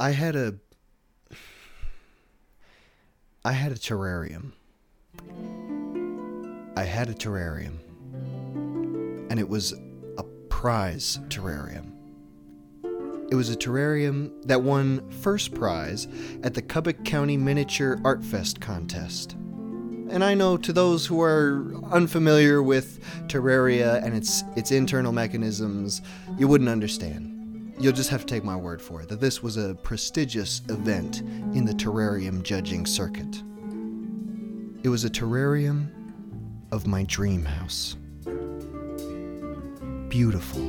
I had a I had a terrarium. I had a terrarium. And it was a prize terrarium. It was a terrarium that won first prize at the Cubbuck County Miniature Art Fest contest. And I know to those who are unfamiliar with Terraria and its its internal mechanisms, you wouldn't understand. You'll just have to take my word for it that this was a prestigious event in the terrarium judging circuit. It was a terrarium of my dream house. Beautiful,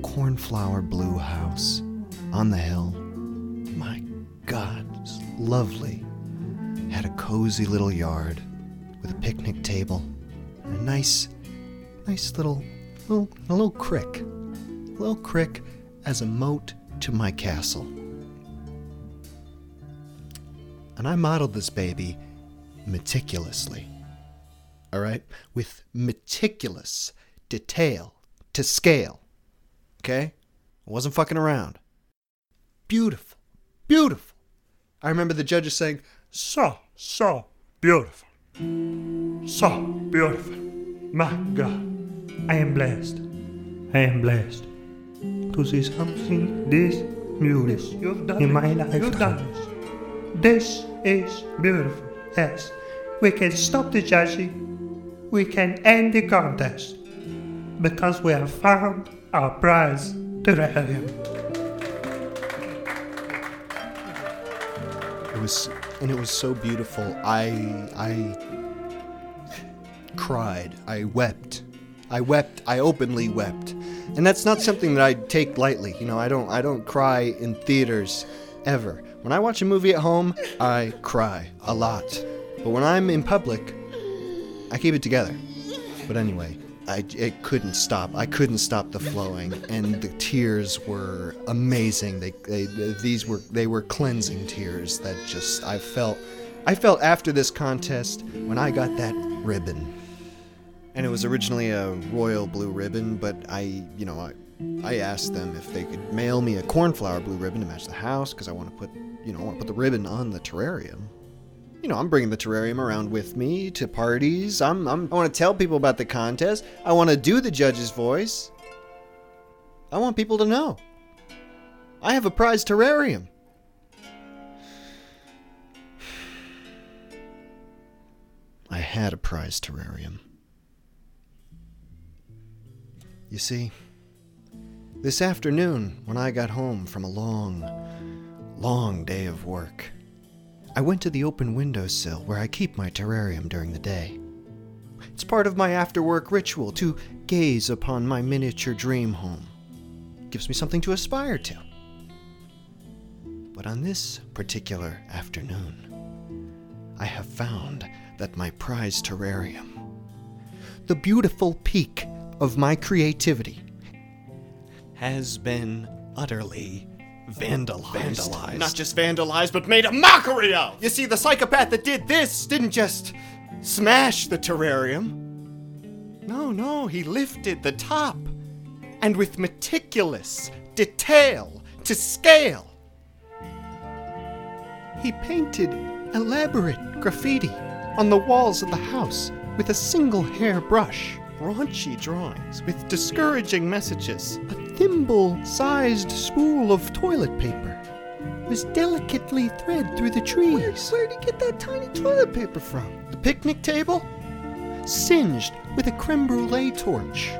cornflower blue house on the hill. My God, it's lovely. Had a cozy little yard with a picnic table and a nice, nice little, little, little crick, a little crick as a moat to my castle. And I modeled this baby meticulously. All right? With meticulous detail to scale. Okay? I wasn't fucking around. Beautiful. Beautiful. I remember the judges saying, So, so beautiful. So beautiful. My God. I am blessed. I am blessed to see something this beautiful in my lifetime. This is beautiful. Yes. We can stop the judging. We can end the contest. Because we have found our prize terrarium. It was, and it was so beautiful. I, I cried. I wept. I wept. I openly wept, and that's not something that I take lightly. You know, I don't. I don't cry in theaters ever. When I watch a movie at home, I cry a lot. But when I'm in public, I keep it together. But anyway, I it couldn't stop. I couldn't stop the flowing, and the tears were amazing. They, they these were they were cleansing tears that just I felt. I felt after this contest when I got that ribbon, and it was originally a royal blue ribbon, but I, you know, I. I asked them if they could mail me a cornflower blue ribbon to match the house because I want to put, you know, I want to put the ribbon on the terrarium you know, I'm bringing the terrarium around with me to parties. I'm, I'm I want to tell people about the contest. I want to do the judge's voice. I want people to know. I have a prize terrarium. I had a prize terrarium. You see, this afternoon, when I got home from a long, long day of work, I went to the open windowsill where I keep my terrarium during the day. It's part of my after work ritual to gaze upon my miniature dream home. It gives me something to aspire to. But on this particular afternoon, I have found that my prize terrarium, the beautiful peak of my creativity, has been utterly vandalized. Vandalized. Not just vandalized, but made a mockery of! You see, the psychopath that did this didn't just smash the terrarium. No, no, he lifted the top. And with meticulous detail to scale, he painted elaborate graffiti on the walls of the house with a single hair brush. Raunchy drawings with discouraging messages. A thimble sized spool of toilet paper was delicately thread through the trees. Where, would he get that tiny toilet paper from? The picnic table? Singed with a creme brulee torch.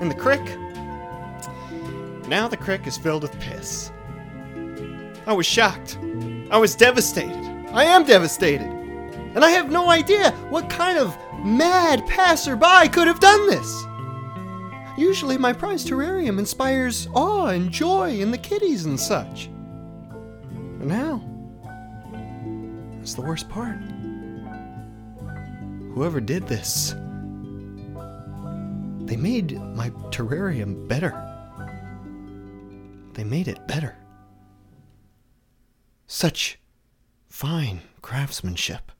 And the crick? Now the crick is filled with piss. I was shocked. I was devastated. I am devastated. And I have no idea what kind of mad passerby could have done this. Usually, my prize terrarium inspires awe and joy in the kitties and such. But now, that's the worst part. Whoever did this, they made my terrarium better. They made it better. Such fine craftsmanship.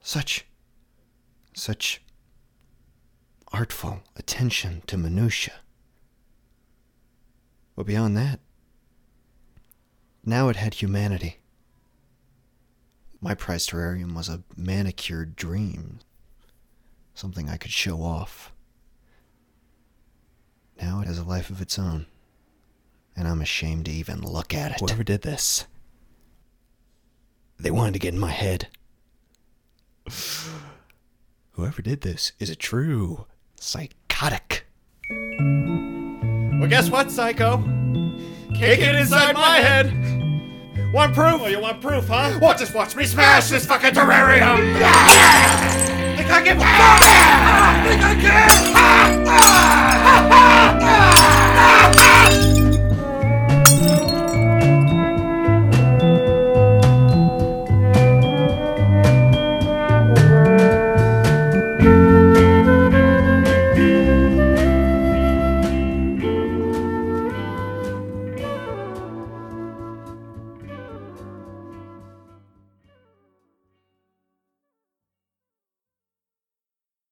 Such such artful attention to minutia. But beyond that, Now it had humanity. My prized terrarium was a manicured dream, something I could show off. Now it has a life of its own, and I'm ashamed to even look at it. Whoever did this, They wanted to get in my head. Whoever did this is a true. Psychotic. Well, guess what, Psycho? Kick it inside my head. Want proof? Oh, you want proof, huh? Well, just watch me smash this fucking terrarium. Think I can? Think I can?